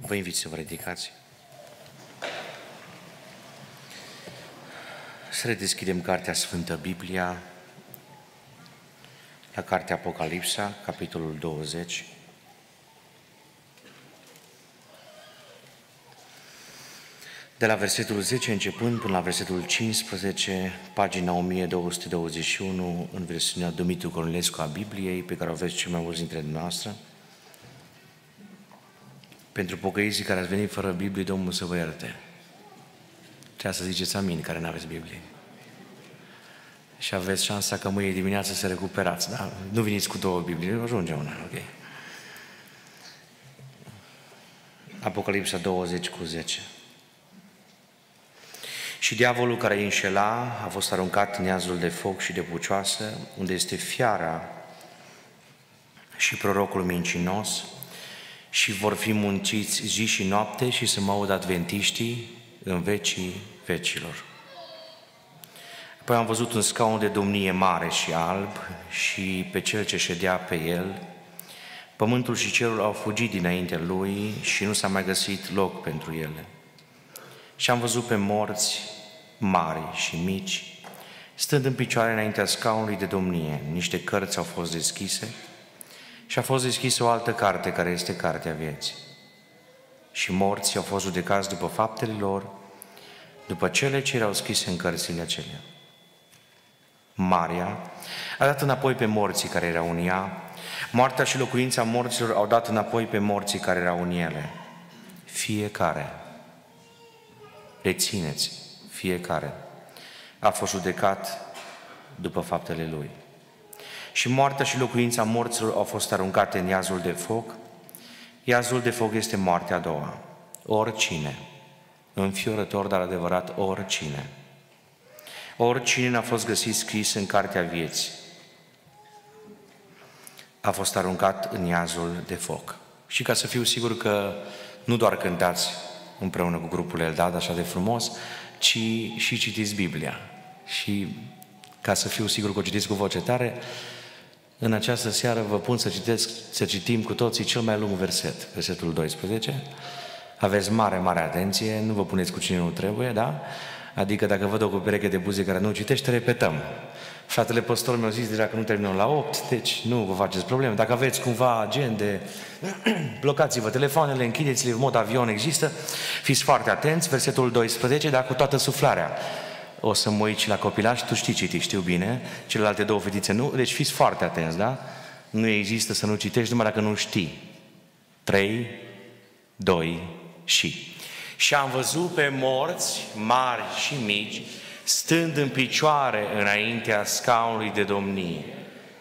Vă invit să vă ridicați. Să redeschidem Cartea Sfântă Biblia la Cartea Apocalipsa, capitolul 20. De la versetul 10 începând până la versetul 15, pagina 1221, în versiunea Dumitru Cornelescu a Bibliei, pe care o aveți cel mai mulți dintre noastre. Pentru pocăizii care ați venit fără Biblie, Domnul să vă ierte. Trebuie să ziceți amin, care nu aveți Biblie. Și aveți șansa ca mâine dimineață să recuperați, da? Nu veniți cu două Biblie, ajunge una, ok? Apocalipsa 20 cu 10. Și diavolul care îi înșela a fost aruncat în iazul de foc și de pucioasă, unde este fiara și prorocul mincinos, și vor fi munciți zi și noapte și să mă aud adventiștii în vecii vecilor. Apoi am văzut un scaun de domnie mare și alb și pe cel ce ședea pe el. Pământul și cerul au fugit dinaintea lui și nu s-a mai găsit loc pentru ele. Și am văzut pe morți mari și mici, stând în picioare înaintea scaunului de domnie. Niște cărți au fost deschise și a fost deschisă o altă carte, care este Cartea Vieții. Și morții au fost judecați după faptele lor, după cele ce erau scrise în cărțile acelea. Maria a dat înapoi pe morții care erau în ea, moartea și locuința morților au dat înapoi pe morții care erau în ele. Fiecare, rețineți, fiecare a fost judecat după faptele lui și moartea și locuința morților au fost aruncate în iazul de foc. Iazul de foc este moartea a doua. Oricine, înfiorător, dar adevărat, oricine. Oricine n-a fost găsit scris în cartea vieții, a fost aruncat în iazul de foc. Și ca să fiu sigur că nu doar cântați împreună cu grupul Eldad așa de frumos, ci și citiți Biblia. Și ca să fiu sigur că o citiți cu voce tare, în această seară vă pun să, citesc, să citim cu toții cel mai lung verset, versetul 12. Aveți mare, mare atenție, nu vă puneți cu cine nu trebuie, da? Adică dacă văd o pereche de buze care nu citește, repetăm. Fratele păstor mi-a zis deja că nu terminăm la 8, deci nu vă faceți probleme. Dacă aveți cumva agende, blocați-vă telefoanele, închideți-le în mod avion, există. Fiți foarte atenți, versetul 12, dar cu toată suflarea o să mă uit la copilaș, tu știi citi, știu bine, celelalte două fetițe nu, deci fiți foarte atenți, da? Nu există să nu citești numai dacă nu știi. 3, 2 și. Și am văzut pe morți mari și mici, stând în picioare înaintea scaunului de domnie.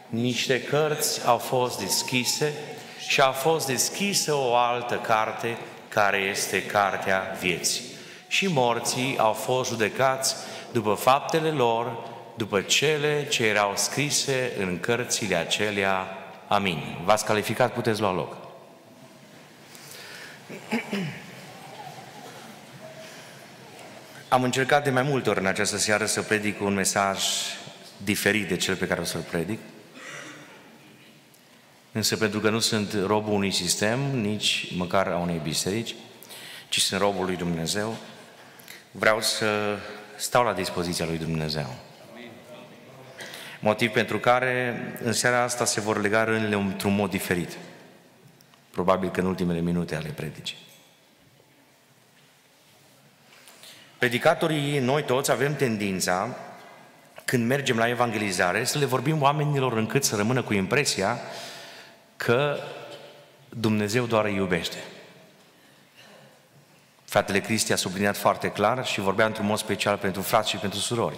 Niște cărți au fost deschise și a fost deschisă o altă carte care este Cartea Vieții. Și morții au fost judecați după faptele lor, după cele ce erau scrise în cărțile acelea. Amin. V-ați calificat, puteți lua loc. Am încercat de mai multe ori în această seară să predic un mesaj diferit de cel pe care o să-l predic. Însă pentru că nu sunt robul unui sistem, nici măcar a unei biserici, ci sunt robul lui Dumnezeu, vreau să stau la dispoziția lui Dumnezeu. Motiv pentru care în seara asta se vor lega rânile într-un mod diferit. Probabil că în ultimele minute ale predicii. Predicatorii, noi toți avem tendința, când mergem la evangelizare, să le vorbim oamenilor încât să rămână cu impresia că Dumnezeu doar îi iubește. Fratele Cristi a subliniat foarte clar și vorbea într-un mod special pentru frați și pentru surori.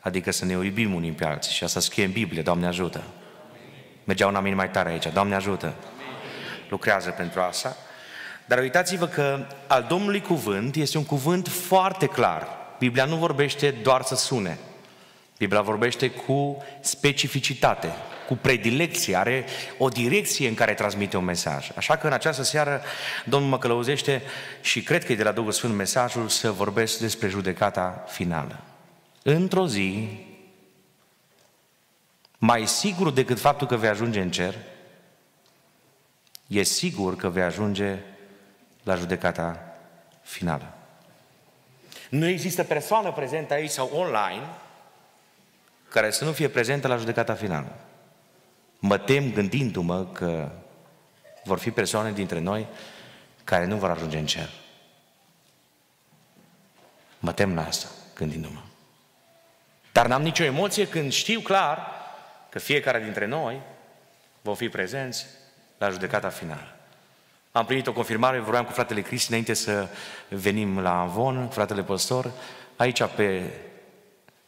Adică să ne iubim unii pe alții și asta scrie în Biblie, Doamne ajută. Mergea un amin mai tare aici, Doamne ajută. Lucrează pentru asta. Dar uitați-vă că al Domnului cuvânt este un cuvânt foarte clar. Biblia nu vorbește doar să sune. Biblia vorbește cu specificitate, cu predilecție, are o direcție în care transmite un mesaj. Așa că în această seară Domnul mă călăuzește și cred că e de la Duhul Sfânt mesajul să vorbesc despre judecata finală. Într-o zi, mai sigur decât faptul că vei ajunge în cer, e sigur că vei ajunge la judecata finală. Nu există persoană prezentă aici sau online care să nu fie prezentă la judecata finală. Mă tem gândindu-mă că vor fi persoane dintre noi care nu vor ajunge în cer. Mă tem la asta, gândindu-mă. Dar n-am nicio emoție când știu clar că fiecare dintre noi vom fi prezenți la judecata finală. Am primit o confirmare, vroiam cu fratele Cristi înainte să venim la Anvon, fratele păstor, aici pe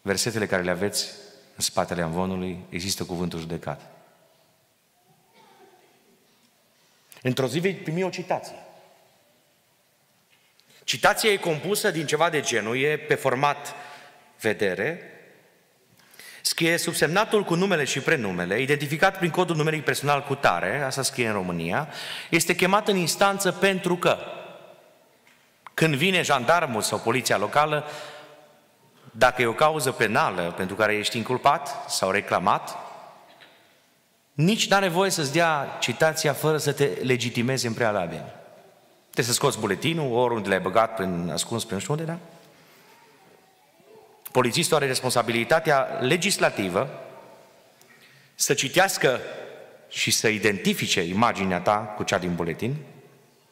versetele care le aveți în spatele Anvonului există cuvântul judecat. Într-o zi vei primi o citație. Citația e compusă din ceva de genul, e pe format vedere, scrie subsemnatul cu numele și prenumele, identificat prin codul numeric personal cu tare, asta scrie în România, este chemat în instanță pentru că când vine jandarmul sau poliția locală, dacă e o cauză penală pentru care ești inculpat sau reclamat, nici n-are voie să-ți dea citația fără să te legitimezi în prealabil. Trebuie să scoți buletinul, oriunde l-ai băgat prin ascuns prin știu unde, da? Polițistul are responsabilitatea legislativă să citească și să identifice imaginea ta cu cea din buletin.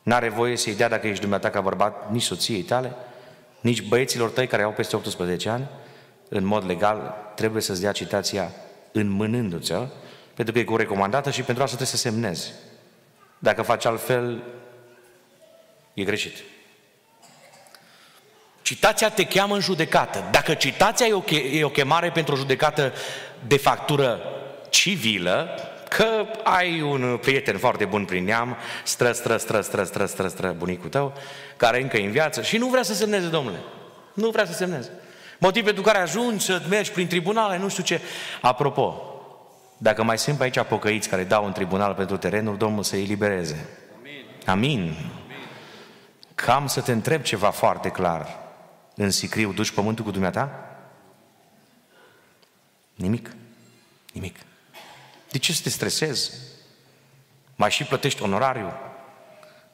N-are voie să-i dea dacă ești dumneata ca bărbat nici soției tale, nici băieților tăi care au peste 18 ani. În mod legal trebuie să-ți dea citația înmânându-ți pentru că e cu recomandată și pentru asta trebuie să semnezi. Dacă faci altfel, e greșit. Citația te cheamă în judecată. Dacă citația e o, e o chemare pentru o judecată de factură civilă, că ai un prieten foarte bun prin neam, stră, stră, stră, stră, stră, stră, stră, bunicul tău, care încă e în viață și nu vrea să semneze, domnule. Nu vrea să semneze. Motiv pentru care ajungi să mergi prin tribunale, nu știu ce. Apropo, dacă mai sunt aici pocăiți care dau în tribunal pentru terenul, Domnul să-i elibereze. Amin. Amin. Cam să te întreb ceva foarte clar. În sicriu duci pământul cu dumneata? Nimic. Nimic. De ce să te stresezi? Mai și plătești onorariu?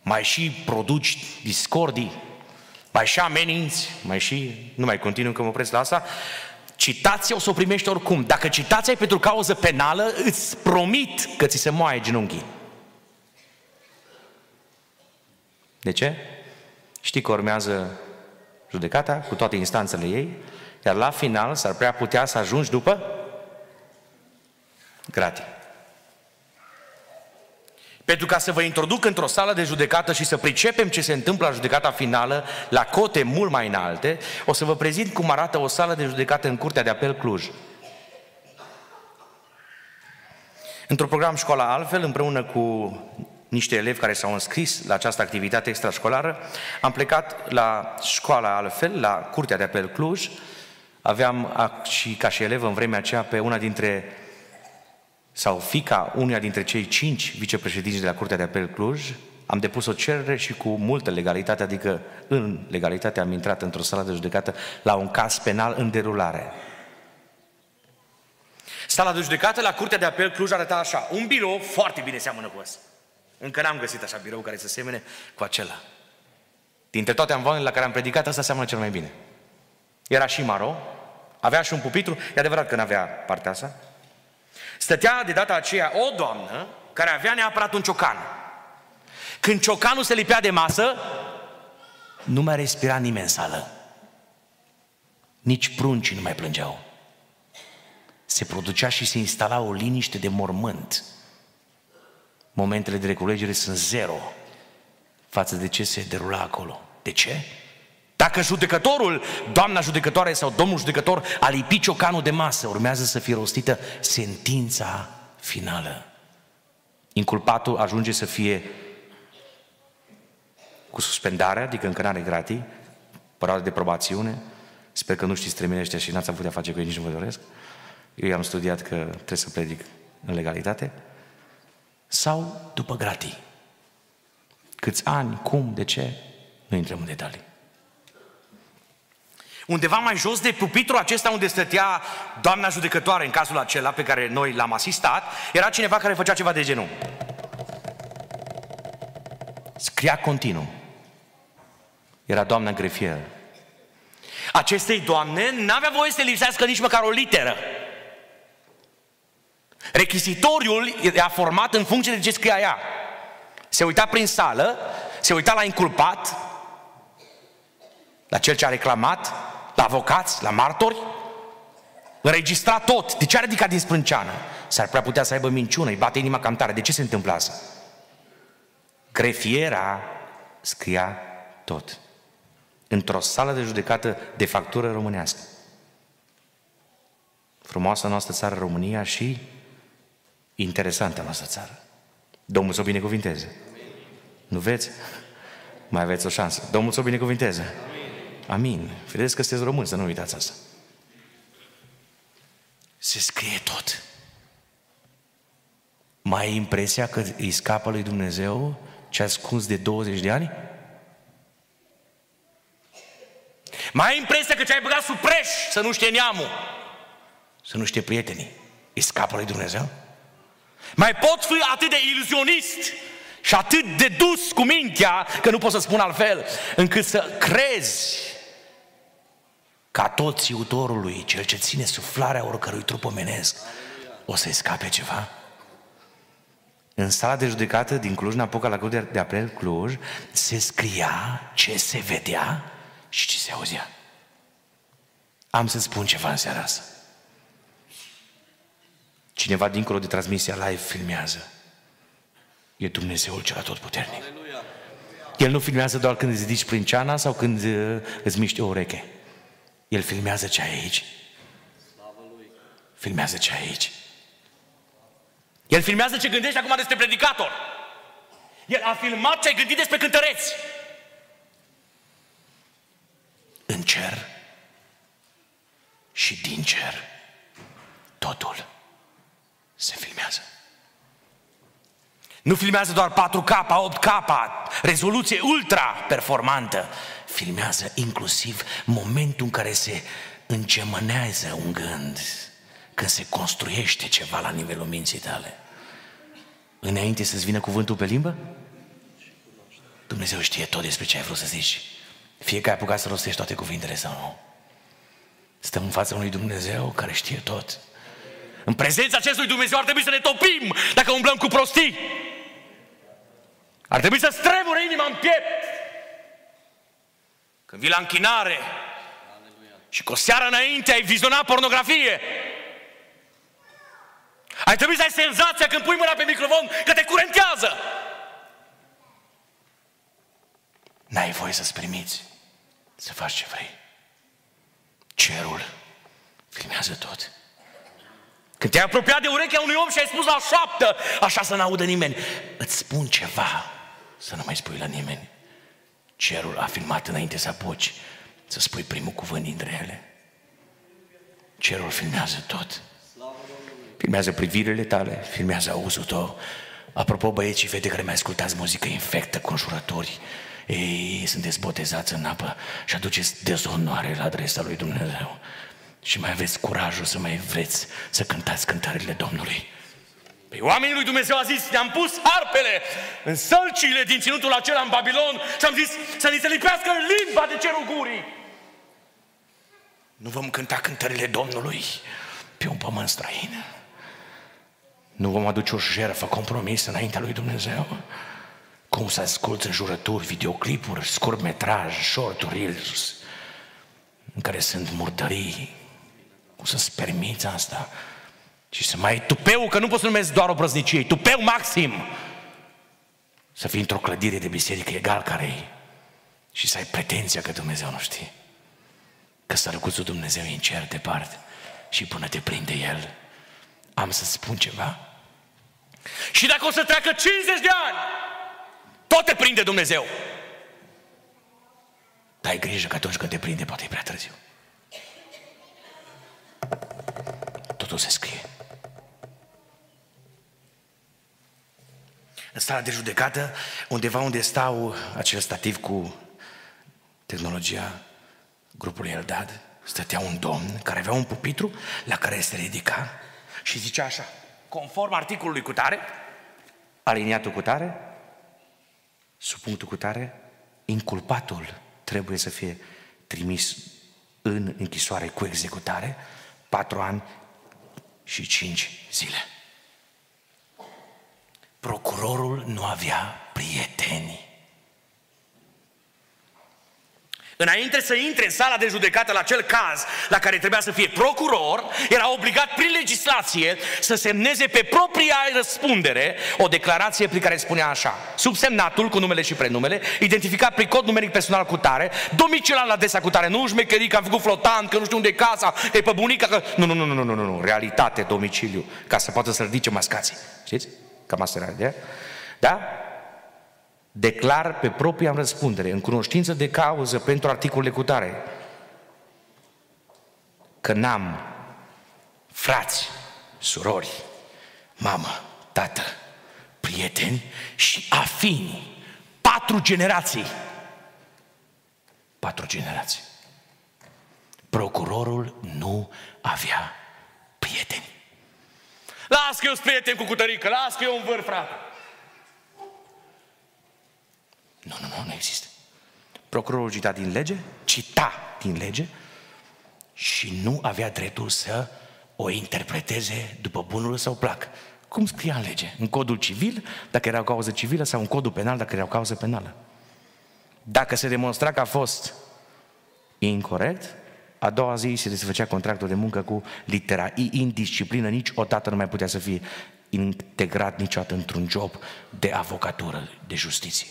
Mai și produci discordii? Mai și ameninți? Mai și... Nu mai continuu că mă opresc la asta. Citația o să o primești oricum. Dacă citația e pentru cauză penală, îți promit că ți se moaie genunchii. De ce? Știi că urmează judecata cu toate instanțele ei, iar la final s-ar prea putea să ajungi după gratii. Pentru ca să vă introduc într-o sală de judecată și să pricepem ce se întâmplă la judecata finală, la cote mult mai înalte, o să vă prezint cum arată o sală de judecată în Curtea de Apel Cluj. Într-un program școala altfel, împreună cu niște elevi care s-au înscris la această activitate extrașcolară, am plecat la școala altfel, la Curtea de Apel Cluj, aveam și ca și elev în vremea aceea pe una dintre sau fica unuia dintre cei cinci vicepreședinți de la Curtea de Apel Cluj, am depus o cerere și cu multă legalitate, adică în legalitate am intrat într-o sală de judecată la un caz penal în derulare. Sala de judecată la Curtea de Apel Cluj arăta așa, un birou foarte bine seamănă cu ăsta. Încă n-am găsit așa birou care să semene cu acela. Dintre toate amvoanele la care am predicat, asta seamănă cel mai bine. Era și maro, avea și un pupitru, e adevărat că nu avea partea asta, Stătea de data aceea o doamnă care avea neapărat un ciocan. Când ciocanul se lipea de masă, nu mai respira nimeni în sală. Nici pruncii nu mai plângeau. Se producea și se instala o liniște de mormânt. Momentele de reculegere sunt zero față de ce se derula acolo. De ce? Dacă judecătorul, doamna judecătoare sau domnul judecător a lipit ciocanul de masă, urmează să fie rostită sentința finală. Inculpatul ajunge să fie cu suspendare, adică încă n-are gratii, perioada de probațiune, sper că nu știți termenii și n-ați putea face cu ei, nici nu vă doresc. Eu am studiat că trebuie să predic în legalitate. Sau după gratii. Câți ani, cum, de ce, nu intrăm în detalii. Undeva mai jos de pupitru acesta unde stătea doamna judecătoare în cazul acela pe care noi l-am asistat, era cineva care făcea ceva de genul. Scria continuu. Era doamna grefier. Acestei doamne n-avea voie să lipsească nici măcar o literă. Rechizitoriul era format în funcție de ce scria ea. Se uita prin sală, se uita la inculpat, la cel ce a reclamat, la avocați, la martori, înregistra tot. De ce a ridicat din sprânceană? S-ar prea putea să aibă minciună, îi bate inima cam tare. De ce se întâmplă asta? Grefiera scria tot. Într-o sală de judecată de factură românească. Frumoasa noastră țară România și interesantă noastră țară. Domnul să o binecuvinteze. Nu veți? Mai aveți o șansă. Domnul să o binecuvinteze. Amin. Vedeți că sunteți români, să nu uitați asta. Se scrie tot. Mai ai impresia că îi scapă lui Dumnezeu ce a ascuns de 20 de ani? Mai ai impresia că ce-ai băgat sub preș să nu știe neamul, să nu știe prietenii. Îi scapă lui Dumnezeu? Mai pot fi atât de iluzionist și atât de dus cu mintea, că nu pot să spun altfel, încât să crezi ca tot țiutorului, cel ce ține suflarea oricărui trup omenesc, o să-i scape ceva? În sala de judecată din Cluj-Napoca la Cluj de Apel Cluj se scria ce se vedea și ce se auzea. Am să spun ceva în seara asta. Cineva dincolo de transmisia live filmează. E Dumnezeul cel atotputernic. El nu filmează doar când îți ridici prin ceana sau când uh, îți miști o ureche. El filmează ce ai aici. Filmează ce ai aici. El filmează ce gândești acum despre predicator. El a filmat ce ai gândit despre cântăreți. În cer și din cer totul se filmează. Nu filmează doar 4K, 8K, rezoluție ultra performantă. Filmează inclusiv momentul în care se încemănează un gând, când se construiește ceva la nivelul minții tale. Înainte să-ți vină cuvântul pe limbă? Dumnezeu știe tot despre ce ai vrut să zici. Fie că ai apucat să rostești toate cuvintele sau nu. Stăm în fața unui Dumnezeu care știe tot. În prezența acestui Dumnezeu ar trebui să ne topim dacă umblăm cu prostii. Ar trebui să stremure inima în piept. Când vii la închinare și cu o seară înainte ai vizionat pornografie, ai trebui să ai senzația când pui mâna pe microfon că te curentează. N-ai voie să-ți primiți, să faci ce vrei. Cerul filmează tot. Când te-ai apropiat de urechea unui om și ai spus la șaptă, așa să n-audă nimeni, îți spun ceva, să nu mai spui la nimeni. Cerul a filmat înainte să apuci să spui primul cuvânt dintre ele. Cerul filmează tot. Filmează privirile tale, filmează auzul tău. Apropo, băieții, vede care mai ascultați muzică infectă, conjurători. Ei, sunteți botezați în apă și aduceți dezonoare la adresa lui Dumnezeu. Și mai aveți curajul să mai vreți să cântați cântările Domnului. Păi oamenii lui Dumnezeu a zis, ne-am pus harpele în sălcile din ținutul acela în Babilon și am zis să ni se lipească limba de cerul gurii. Nu vom cânta cântările Domnului pe un pământ străin. Nu vom aduce o jertfă compromis înaintea lui Dumnezeu. Cum să asculți în jurături, videoclipuri, scurtmetraj, short reels, în care sunt murdării. Cum să-ți permiți asta? Și să mai tupeu, că nu poți să numesc doar o brăznicie, tupeu maxim. Să fii într-o clădire de biserică egal care e. Și să ai pretenția că Dumnezeu nu știe. Că sărăcuțul Dumnezeu e în cer departe. Și până te prinde El, am să spun ceva. Și dacă o să treacă 50 de ani, tot te prinde Dumnezeu. Dar ai grijă că atunci când te prinde, poate e prea târziu. Totul se scrie. În starea de judecată, undeva unde stau acel stativ cu tehnologia grupului Eldad, stătea un domn care avea un pupitru la care se ridica și zicea așa, conform articolului cu tare, aliniatul cu tare, sub punctul cu tare, inculpatul trebuie să fie trimis în închisoare cu executare, patru ani și cinci zile. Procurorul nu avea prieteni. Înainte să intre în sala de judecată la acel caz la care trebuia să fie procuror, era obligat prin legislație să semneze pe propria răspundere o declarație prin care spunea așa, subsemnatul cu numele și prenumele, identificat prin cod numeric personal cu tare, domiciliar la desa cu tare, nu șmecherii că am făcut flotant, că nu știu unde e casa, că e pe bunica, că... Nu, nu, nu, nu, nu, nu, nu, realitate, domiciliu, ca să poată să ridice mascații. Știți? Cam asta era ideea. Da? declar pe propria răspundere, în cunoștință de cauză pentru articolele cu tare, că n-am frați, surori, mamă, tată, prieteni și afini. Patru generații. Patru generații. Procurorul nu avea prieteni. Las că eu sunt prieten cu cutărică, las că eu un vâr, frate. Nu, nu, nu, nu există. Procurorul cita din lege, cita din lege și nu avea dreptul să o interpreteze după bunul sau plac. Cum scria în lege? În codul civil, dacă era o cauză civilă, sau în codul penal, dacă era o cauză penală. Dacă se demonstra că a fost incorrect, a doua zi se desfăcea contractul de muncă cu litera I, indisciplină, niciodată nu mai putea să fie integrat niciodată într-un job de avocatură, de justiție.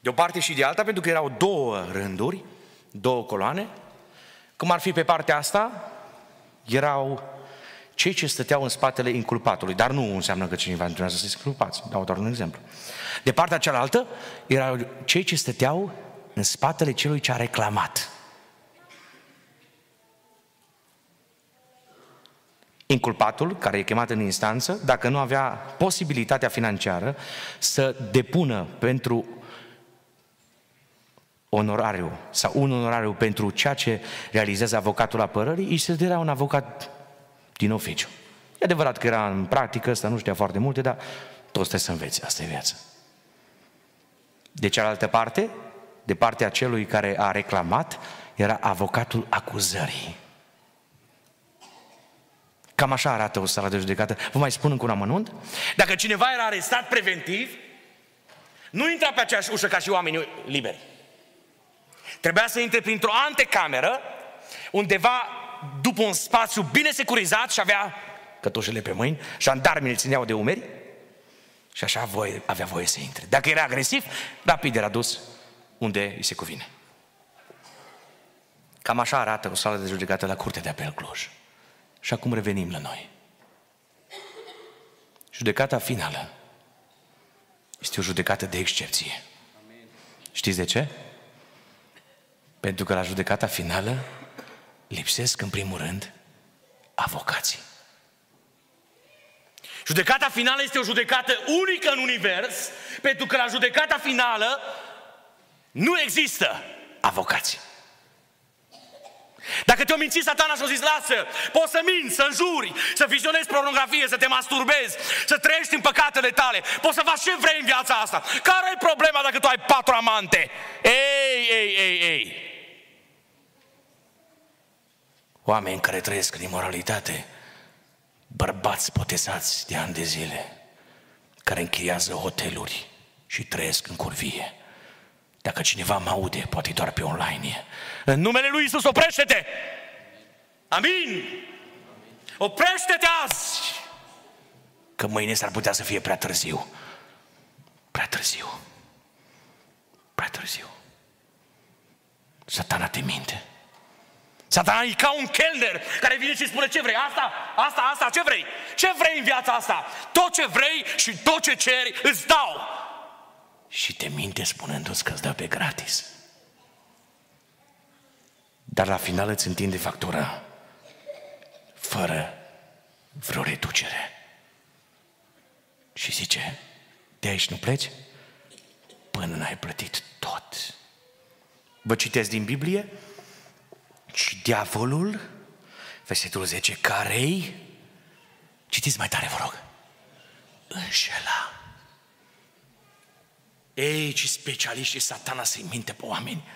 De o parte și de alta, pentru că erau două rânduri, două coloane. Cum ar fi pe partea asta, erau cei ce stăteau în spatele inculpatului, dar nu înseamnă că cineva nu să se inculpați, dau doar un exemplu. De partea cealaltă, erau cei ce stăteau în spatele celui ce a reclamat. Inculpatul, care e chemat în instanță, dacă nu avea posibilitatea financiară să depună pentru onorariu sau un onorariu pentru ceea ce realizează avocatul apărării, îi se dădea un avocat din oficiu. E adevărat că era în practică, ăsta nu știa foarte multe, dar toți trebuie să înveți, asta e viața. De cealaltă parte, de partea celui care a reclamat, era avocatul acuzării. Cam așa arată o sală de judecată. Vă mai spun încă un amănunt? Dacă cineva era arestat preventiv, nu intra pe aceeași ușă ca și oamenii liberi. Trebuia să intre printr-o antecameră, undeva după un spațiu bine securizat și avea cătușele pe mâini, jandarmii îl țineau de umeri și așa voie, avea voie să intre. Dacă era agresiv, rapid era dus unde îi se cuvine. Cam așa arată o sală de judecată la Curtea de Apel Cluj. Și acum revenim la noi. Judecata finală este o judecată de excepție. Știți de ce? Pentru că la judecata finală lipsesc în primul rând avocații. Judecata finală este o judecată unică în univers, pentru că la judecata finală nu există avocații. Dacă te-o minți satana și-o zis, lasă, poți să minți, să înjuri, să vizionezi pornografie, să te masturbezi, să trăiești în păcatele tale, poți să faci ce vrei în viața asta. Care e problema dacă tu ai patru amante? Ei, ei, ei, ei. Oameni care trăiesc în imoralitate, bărbați potesați de ani de zile, care închiriază hoteluri și trăiesc în curvie. Dacă cineva mă aude, poate doar pe online. În numele lui Isus, oprește-te! Amin! Oprește-te azi! Că mâine s-ar putea să fie prea târziu. Prea târziu. Prea târziu. Satana te minte. Satana e ca un kelner care vine și spune ce vrei, asta, asta, asta, ce vrei? Ce vrei în viața asta? Tot ce vrei și tot ce ceri îți dau. Și te minte spunându-ți că îți dă pe gratis. Dar la final îți întinde factura fără vreo reducere. Și zice, de aici nu pleci până n-ai plătit tot. Vă citesc din Biblie? Și diavolul, versetul 10, care Citiți mai tare, vă rog. Înșela. Ei, ce specialiști satana să-i minte pe oameni.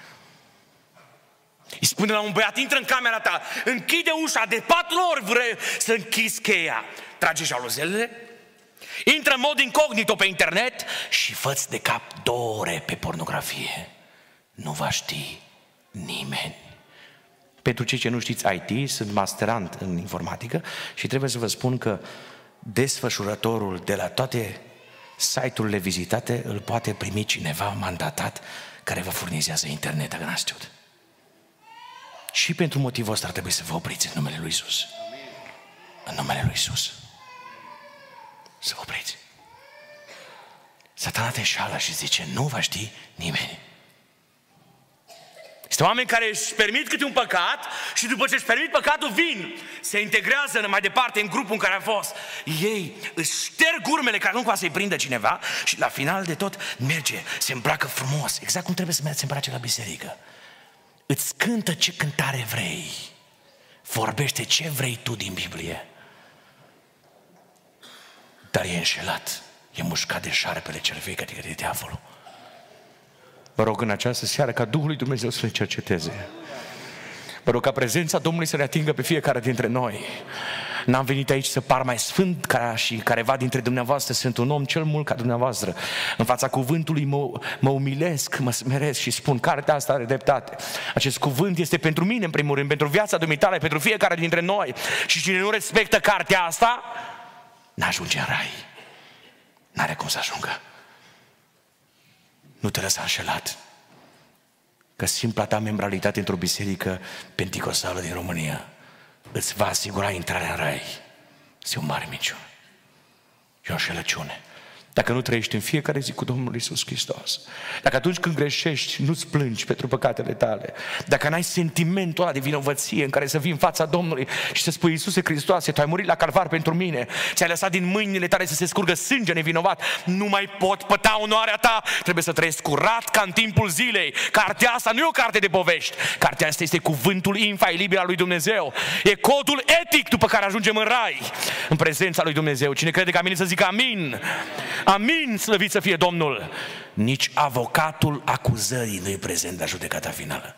Îi spune la un băiat, intră în camera ta, închide ușa, de patru ori vrei să închizi cheia. Trage jaluzelele, intră în mod incognito pe internet și fă de cap două ore pe pornografie. Nu va ști nimeni. Pentru cei ce nu știți IT, sunt masterant în informatică și trebuie să vă spun că desfășurătorul de la toate site-urile vizitate îl poate primi cineva mandatat care vă furnizează internet, dacă n-ați știut. Și pentru motivul ăsta ar trebui să vă opriți în numele Lui Isus. În numele Lui Isus. Să vă opriți. Satana te șală și zice, nu va ști nimeni. Este oameni care își permit câte un păcat și după ce își permit păcatul vin, se integrează mai departe în grupul în care a fost. Ei își șterg urmele ca nu cumva să-i prindă cineva și la final de tot merge, se îmbracă frumos, exact cum trebuie să mergi să îmbrace la biserică. Îți cântă ce cântare vrei, vorbește ce vrei tu din Biblie, dar e înșelat, e mușcat de șarpele cel vechi, adică de diavolul. Vă rog în această seară ca Duhul lui Dumnezeu să ne cerceteze. Vă rog ca prezența Domnului să ne atingă pe fiecare dintre noi. N-am venit aici să par mai sfânt ca și careva dintre dumneavoastră, sunt un om cel mult ca dumneavoastră. În fața cuvântului mă, mă umilesc, mă smeresc și spun, cartea asta are dreptate. Acest cuvânt este pentru mine, în primul rând, pentru viața dumitale, pentru fiecare dintre noi. Și cine nu respectă cartea asta, n-ajunge în rai. N-are cum să ajungă. Nu te lăsa înșelat. Că simpla ta membralitate într-o biserică penticostală din România îți va asigura intrarea în rai. Este un mare minciun. E o înșelăciune. Dacă nu trăiești în fiecare zi cu Domnul Isus Hristos, dacă atunci când greșești nu-ți plângi pentru păcatele tale, dacă n-ai sentimentul ăla de vinovăție în care să vii în fața Domnului și să spui Iisuse Hristoase, Tu ai murit la calvar pentru mine, ți-ai lăsat din mâinile tale să se scurgă sânge nevinovat, nu mai pot păta onoarea ta, trebuie să trăiesc curat ca în timpul zilei. Cartea asta nu e o carte de povești, cartea asta este cuvântul infailibil al lui Dumnezeu, e codul etic după care ajungem în rai, în prezența lui Dumnezeu. Cine crede că amin să zică amin. Amin, slăvit să fie Domnul! Nici avocatul acuzării nu e prezent la judecata finală.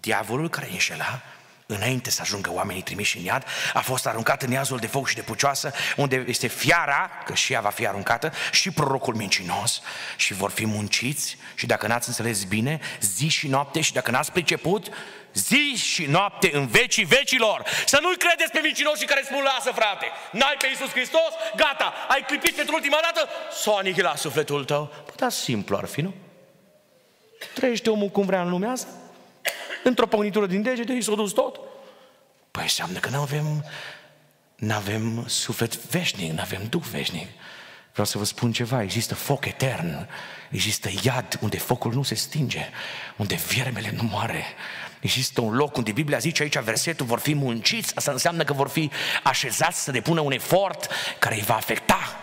Diavolul care înșela, înainte să ajungă oamenii trimiși în iad, a fost aruncat în iazul de foc și de pucioasă, unde este fiara, că și ea va fi aruncată, și prorocul mincinos, și vor fi munciți, și dacă n-ați înțeles bine, zi și noapte, și dacă n-ați priceput, zi și noapte în vecii vecilor. Să nu-i credeți pe mincinoșii care spun, lasă frate, n-ai pe Iisus Hristos, gata, ai clipit pentru ultima dată, s-o anichila sufletul tău. Păi da, simplu ar fi, nu? Trăiește omul cum vrea în lumea asta? Într-o păgnitură din degete, i s-a dus tot. Păi înseamnă că nu avem, nu avem suflet veșnic, nu avem duh veșnic. Vreau să vă spun ceva, există foc etern, există iad unde focul nu se stinge, unde viermele nu moare, Există un loc unde Biblia zice aici versetul vor fi munciți, asta înseamnă că vor fi așezați să depună un efort care îi va afecta.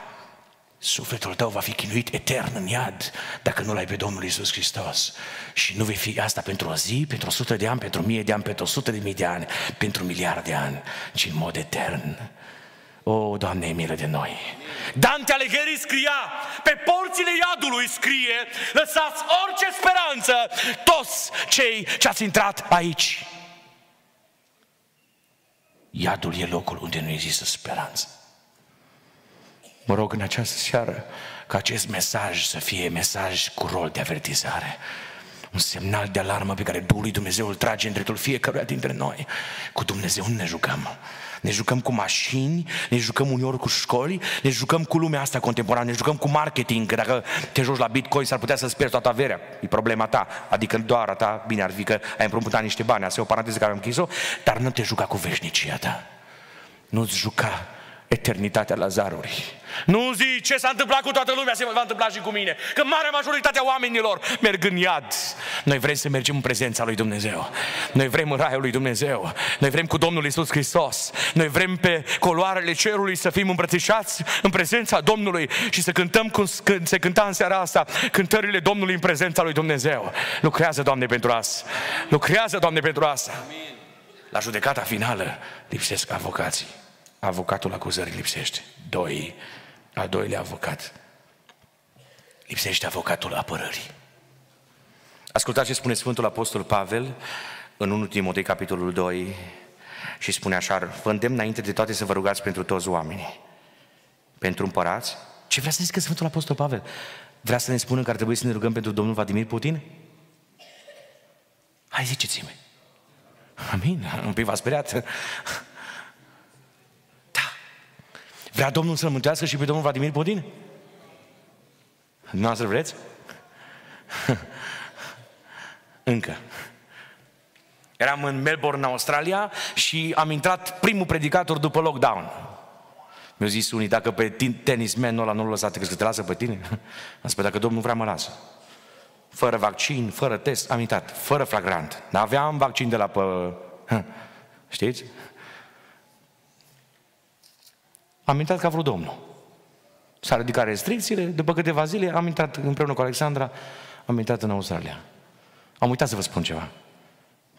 Sufletul tău va fi chinuit etern în iad dacă nu l-ai pe Domnul Isus Hristos. Și nu vei fi asta pentru o zi, pentru o sută de ani, pentru o mie de ani, pentru o sută de mii de ani, pentru miliarde de ani, ci în mod etern. O, Doamne, e milă de noi! Dante Alighieri scria, pe porțile iadului scrie, lăsați orice speranță, toți cei ce ați intrat aici. Iadul e locul unde nu există speranță. Mă rog în această seară ca acest mesaj să fie mesaj cu rol de avertizare un semnal de alarmă pe care Duhul lui Dumnezeu îl trage în dreptul fiecăruia dintre noi. Cu Dumnezeu nu ne jucăm. Ne jucăm cu mașini, ne jucăm uneori cu școli, ne jucăm cu lumea asta contemporană, ne jucăm cu marketing, că dacă te joci la Bitcoin s-ar putea să-ți pierzi toată averea. E problema ta, adică doar a ta, bine ar fi că ai împrumutat niște bani, asta e o paranteză care am închis-o, dar nu te juca cu veșnicia ta. Nu-ți juca eternitatea la zaruri. Nu zi ce s-a întâmplat cu toată lumea, se va întâmpla și cu mine. Că marea majoritatea oamenilor merg în iad. Noi vrem să mergem în prezența lui Dumnezeu. Noi vrem în raiul lui Dumnezeu. Noi vrem cu Domnul Isus Hristos. Noi vrem pe coloarele cerului să fim îmbrățișați în prezența Domnului și să cântăm cum se cânta în seara asta cântările Domnului în prezența lui Dumnezeu. Lucrează, Doamne, pentru asta. Lucrează, Doamne, pentru asta. La judecata finală lipsesc avocații. Avocatul acuzării lipsește. Doi, al doilea avocat Lipsește avocatul apărării. Ascultați ce spune Sfântul Apostol Pavel în 1 Timotei, capitolul 2, și spune așa, vă îndemn înainte de toate să vă rugați pentru toți oamenii, pentru împărați. Ce vrea să zică Sfântul Apostol Pavel? Vrea să ne spună că ar trebui să ne rugăm pentru domnul Vladimir Putin? Hai ziceți-mi. Amin. Un pic v-a speriat. Da. Vrea Domnul să-l mântuiască și pe domnul Vladimir Putin? Nu să vreți? Încă. Eram în Melbourne, Australia și am intrat primul predicator după lockdown. Mi-au zis unii, dacă pe tenismenul ăla nu-l lăsat, crezi că te lasă pe tine? Am spus, dacă Domnul vrea, mă lasă. Fără vaccin, fără test, am intrat, fără flagrant. N-aveam vaccin de la pe... Știți? Am intrat ca vreo Domnul. S-a ridicat restricțiile, după câteva zile am intrat împreună cu Alexandra, am intrat în Australia. Am uitat să vă spun ceva.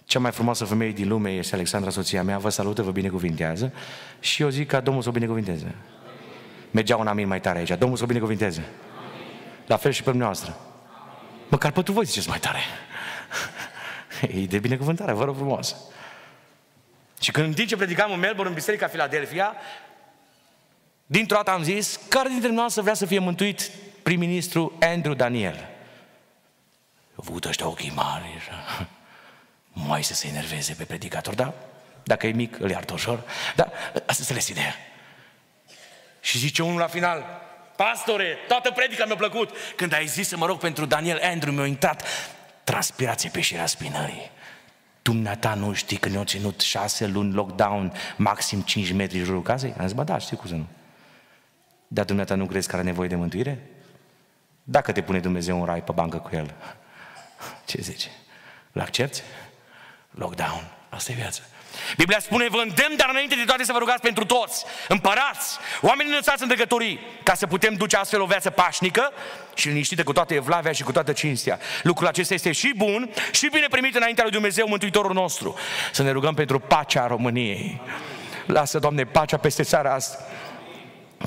Cea mai frumoasă femeie din lume este Alexandra, soția mea, vă salută, vă binecuvintează și eu zic ca Domnul să o binecuvinteze. Mergea un amin mai tare aici, Domnul să o binecuvinteze. La fel și pe dumneavoastră. Măcar pentru voi ziceți mai tare. E de binecuvântare, vă rog frumos. Și când în timp ce predicam în Melbourne, în Biserica Filadelfia, dintr-o dată am zis, care dintre noi să vrea să fie mântuit prim-ministru Andrew Daniel? Au avut ăștia ochii mari, așa mai să se enerveze pe predicator, da? Dacă e mic, îl iartă ușor. Dar asta înțeles ideea. Și zice unul la final, pastore, toată predica mi-a plăcut. Când ai zis să mă rog pentru Daniel Andrew, mi-a intrat transpirație pe șirea spinării. Dumneata nu știi că ne-au ținut șase luni lockdown, maxim 5 metri în jurul casei? Am zis, bă, da, știu cum să nu. Dar dumneata nu crezi că are nevoie de mântuire? Dacă te pune Dumnezeu un rai pe bancă cu el, ce zice? L-accepti? Lockdown. Asta e viața. Biblia spune, vă îndemn, dar înainte de toate să vă rugați pentru toți, împărați, oamenii înălțați în dregătorii, ca să putem duce astfel o viață pașnică și liniștită cu toată evlavia și cu toată cinstea. Lucrul acesta este și bun și bine primit înaintea lui Dumnezeu, Mântuitorul nostru. Să ne rugăm pentru pacea României. Lasă, Doamne, pacea peste țara asta.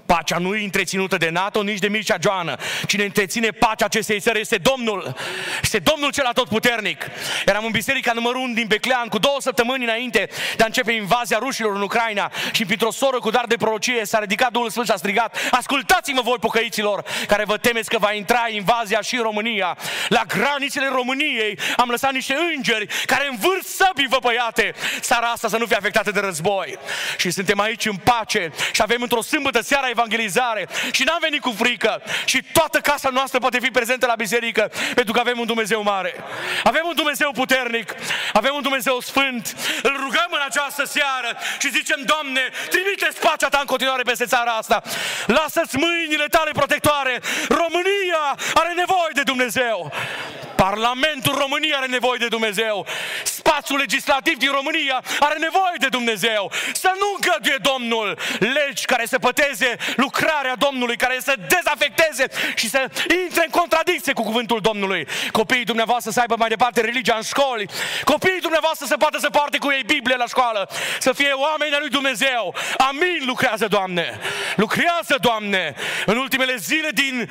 Pacea nu e întreținută de NATO, nici de Mircea Joană. Cine întreține pacea acestei țări este Domnul. Este Domnul cel atotputernic. Eram în biserica numărul 1 din Beclean cu două săptămâni înainte de a începe invazia rușilor în Ucraina și printr-o soră cu dar de prorocie s-a ridicat Duhul Sfânt și a strigat Ascultați-mă voi pocăiților care vă temeți că va intra invazia și în România. La granițele României am lăsat niște îngeri care învârt săbii văpăiate. Țara asta să nu fie afectată de război. Și suntem aici în pace și avem într-o sâmbătă seara seara evangelizare și n-am venit cu frică și toată casa noastră poate fi prezentă la biserică pentru că avem un Dumnezeu mare. Avem un Dumnezeu puternic, avem un Dumnezeu sfânt. Îl rugăm în această seară și zicem, Doamne, trimite-ți pacea ta în continuare peste țara asta. Lasă-ți mâinile tale protectoare. România are nevoie de Dumnezeu. Parlamentul României are nevoie de Dumnezeu. Spațiul legislativ din România are nevoie de Dumnezeu. Să nu îngăduie Domnul legi care să păteze lucrarea Domnului, care să dezafecteze și să intre în contradicție cu cuvântul Domnului. Copiii dumneavoastră să aibă mai departe religia în școli. Copiii dumneavoastră să poată să poarte cu ei Biblie la școală. Să fie oameni al lui Dumnezeu. Amin, lucrează, Doamne. Lucrează, Doamne. În ultimele zile din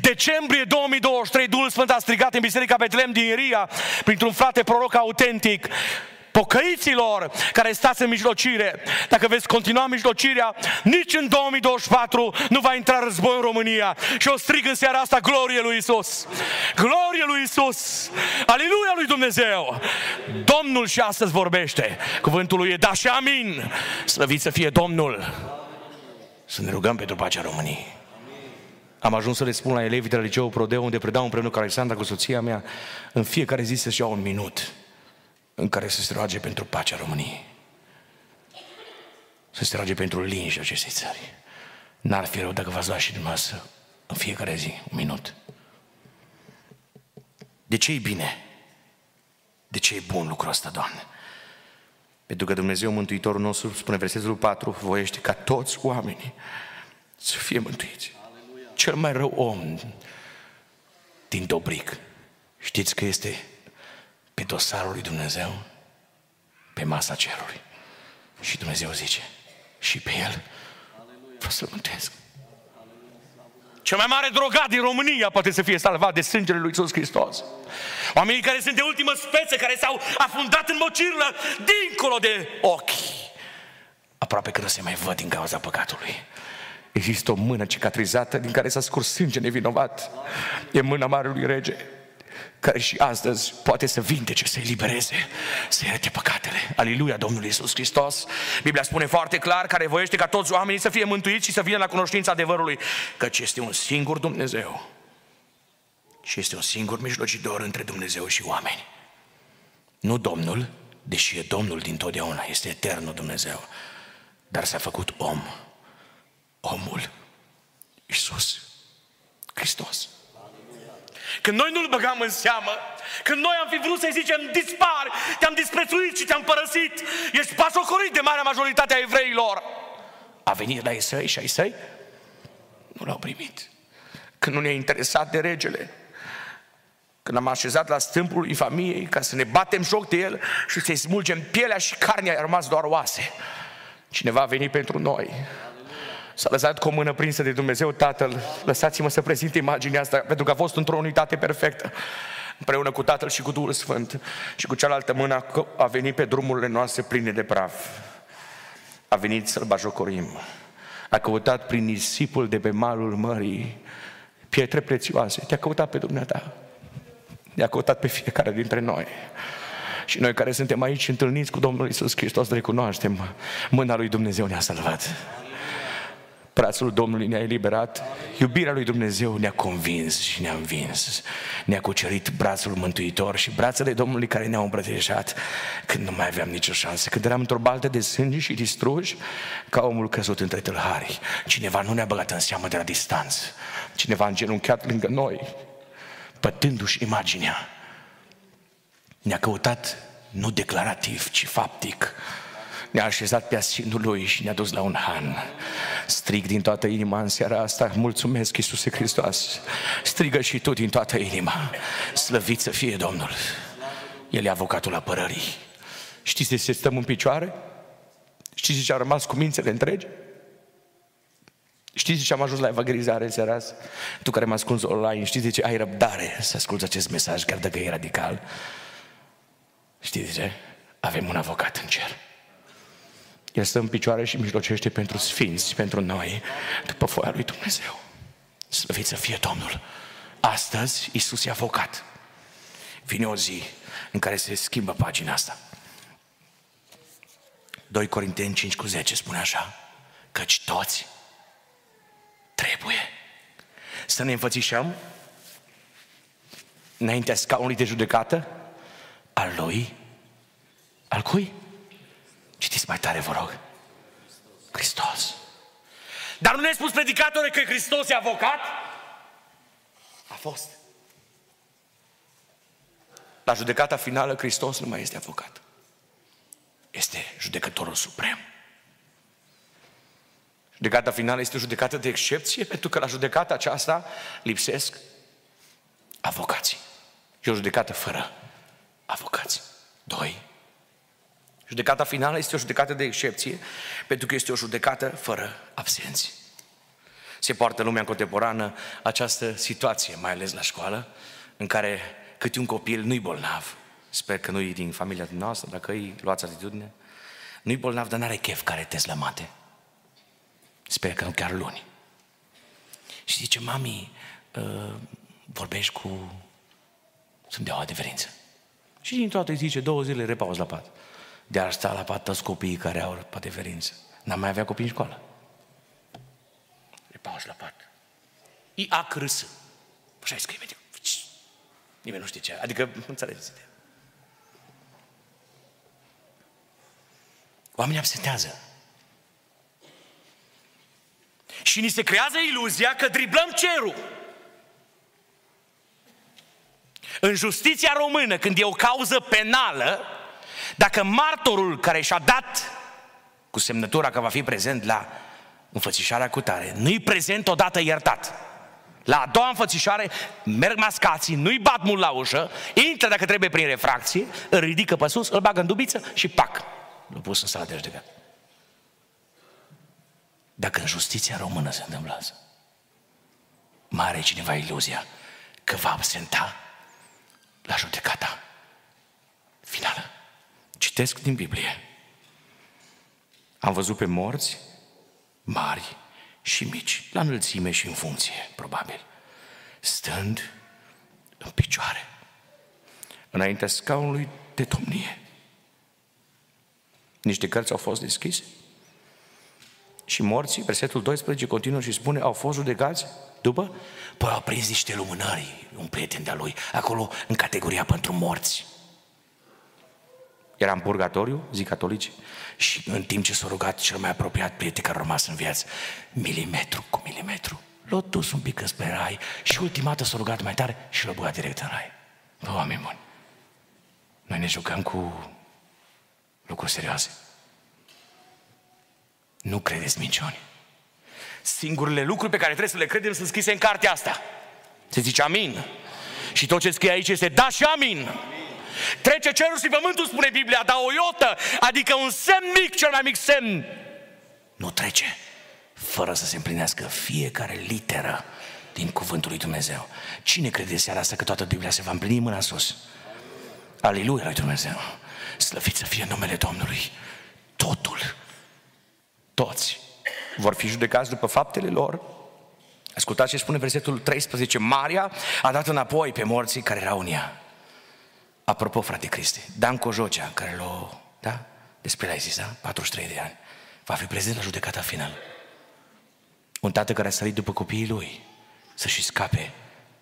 decembrie 2023, Duhul Sfânt a strigat în biserică Biserica Betlem din Iria, printr-un frate proroc autentic, pocăiților care stați în mijlocire, dacă veți continua mijlocirea, nici în 2024 nu va intra război în România. Și o strig în seara asta, glorie lui Isus! Glorie lui Isus! Aleluia lui Dumnezeu! Domnul și astăzi vorbește. Cuvântul lui e da și amin. Slăvit să fie Domnul. Să ne rugăm pentru pacea României. Am ajuns să le spun la elevii de la liceul Prodeo, unde predau împreună cu Alexandra, cu soția mea, în fiecare zi să-și ia un minut în care să se roage pentru pacea României. Să se roage pentru liniștea acestei țări. N-ar fi rău dacă v-ați lua și dumneavoastră în fiecare zi un minut. De ce e bine? De ce e bun lucrul ăsta, Doamne? Pentru că Dumnezeu Mântuitorul nostru, spune versetul 4, voiește ca toți oamenii să fie mântuiți cel mai rău om din Dobric, știți că este pe dosarul lui Dumnezeu, pe masa cerului. Și Dumnezeu zice, și pe el vreau să-l mântuiesc. Cel mai mare drogat din România poate să fie salvat de sângele lui Iisus Hristos. Oamenii care sunt de ultimă speță, care s-au afundat în mocirlă dincolo de ochi. Aproape că nu se mai văd din cauza păcatului. Există o mână cicatrizată din care s-a scurs sânge nevinovat. E mâna Marelui Rege care și astăzi poate să vindece, să elibereze, să ierete păcatele. Aleluia Domnului Iisus Hristos. Biblia spune foarte clar care voiește ca toți oamenii să fie mântuiți și să vină la cunoștința adevărului, căci este un singur Dumnezeu și este un singur mijlocitor între Dumnezeu și oameni. Nu Domnul, deși e Domnul din totdeauna, este eternul Dumnezeu, dar s-a făcut om. Omul Iisus Hristos. Când noi nu-L băgam în seamă, când noi am fi vrut să-i zicem, dispar, te-am disprețuit și te-am părăsit, ești pasocorit de marea majoritate a evreilor. A venit la ei săi și ai săi nu l-au primit. Când nu ne-a interesat de regele, când am așezat la stâmpul lui familiei ca să ne batem joc de el și să-i smulgem pielea și carnea, a rămas doar oase. Cineva a venit pentru noi S-a lăsat cu o mână prinsă de Dumnezeu Tatăl. Lăsați-mă să prezint imaginea asta, pentru că a fost într-o unitate perfectă împreună cu Tatăl și cu Duhul Sfânt și cu cealaltă mână a venit pe drumurile noastre pline de praf. A venit să-L bajocorim. A căutat prin nisipul de pe malul mării pietre prețioase. Te-a căutat pe Dumneata. Ne-a căutat pe fiecare dintre noi. Și noi care suntem aici întâlniți cu Domnul Isus Hristos recunoaștem mâna lui Dumnezeu ne-a salvat. Brațul Domnului ne-a eliberat, iubirea lui Dumnezeu ne-a convins și ne-a învins. Ne-a cucerit brațul mântuitor și brațele Domnului care ne-au îmbrățișat când nu mai aveam nicio șansă, când eram într-o baltă de sânge și distruși ca omul căzut între tâlhari. Cineva nu ne-a băgat în seamă de la distanță, cineva a îngenunchiat lângă noi, pătându-și imaginea. Ne-a căutat nu declarativ, ci faptic ne-a așezat pe asinul lui și ne-a dus la un han. Strig din toată inima în seara asta, mulțumesc Iisuse Hristos. Strigă și tu din toată inima. Slăvit să fie Domnul. El e avocatul apărării. Știți de ce stăm în picioare? Știți de ce am rămas cu mințele întregi? Știți de ce am ajuns la evangelizare în seara asta? Tu care mă ascunzi online, știți de ce ai răbdare să asculți acest mesaj, chiar dacă e radical? Știți de ce? Avem un avocat în cer. El stă în picioare și mijlocește pentru sfinți, pentru noi, după foaia lui Dumnezeu. Slăvit să fie Domnul. Astăzi, Isus e avocat. Vine o zi în care se schimbă pagina asta. 2 Corinteni 5 cu 10 spune așa, căci toți trebuie să ne înfățișăm înaintea scaunului de judecată al lui, al cui? Citiți mai tare, vă rog. Hristos. Dar nu ne-ai spus predicatore că Hristos e avocat? A fost. La judecata finală, Hristos nu mai este avocat. Este judecătorul suprem. Judecata finală este o judecată de excepție, pentru că la judecata aceasta lipsesc avocații. E o judecată fără avocați. Doi, Judecata finală este o judecată de excepție, pentru că este o judecată fără absenți. Se poartă lumea contemporană această situație, mai ales la școală, în care câte un copil nu-i bolnav. Sper că nu-i din familia noastră, dacă îi luați atitudine. Nu-i bolnav, dar n-are chef care te slămate. Sper că nu chiar luni. Și zice, mami, uh, vorbești cu... Sunt de o adeverință. Și din toate îi zice, două zile repaus la pat de a sta la pat toți copiii care au pateferință. N-am mai avea copii în școală. E pauză la pat. I a crâsă. Așa scrie, medic. Nimeni nu știe ce. Adică, înțelegeți Oamenii absentează. Și ni se creează iluzia că driblăm cerul. În justiția română, când e o cauză penală, dacă martorul care și-a dat cu semnătura că va fi prezent la înfățișarea cu tare, nu-i prezent odată iertat. La a doua înfățișare merg mascații, nu-i bat mult la ușă, intră dacă trebuie prin refracție, îl ridică pe sus, îl bagă în dubiță și pac, l-a pus în sala de judecat. Dacă în justiția română se întâmplă asta, mai are cineva iluzia că va absenta la judecata finală. Citesc din Biblie. Am văzut pe morți mari și mici, la înălțime și în funcție, probabil, stând în picioare, înaintea scaunului de domnie. Niște cărți au fost deschise și morții, versetul 12 continuă și spune, au fost judecați după? Păi au prins niște lumânări, un prieten de-a lui, acolo în categoria pentru morți. Era în purgatoriu, zic catolici, și în timp ce s-a rugat cel mai apropiat prieten care a rămas în viață, milimetru cu milimetru, l-a dus un pic spre rai și ultima dată s-a rugat mai tare și l-a băgat direct în rai. Bă, oameni buni, noi ne jucăm cu lucruri serioase. Nu credeți minciuni. Singurele lucruri pe care trebuie să le credem sunt scrise în cartea asta. Se zice amin. Și tot ce scrie aici este da și amin. Trece cerul și pământul, spune Biblia, dar o iotă, adică un semn mic, cel mai mic semn, nu trece fără să se împlinească fiecare literă din cuvântul lui Dumnezeu. Cine crede seara asta că toată Biblia se va împlini mâna sus? Aleluia lui Dumnezeu! Slăvit să fie numele Domnului! Totul, toți vor fi judecați după faptele lor. Ascultați ce spune versetul 13. Maria a dat înapoi pe morții care erau în ea. Apropo, frate Cristi, Dan Cojocea, care l-a, da? Despre l-ai zis, da? 43 de ani. Va fi prezent la judecata finală. Un tată care a sărit după copiii lui să-și scape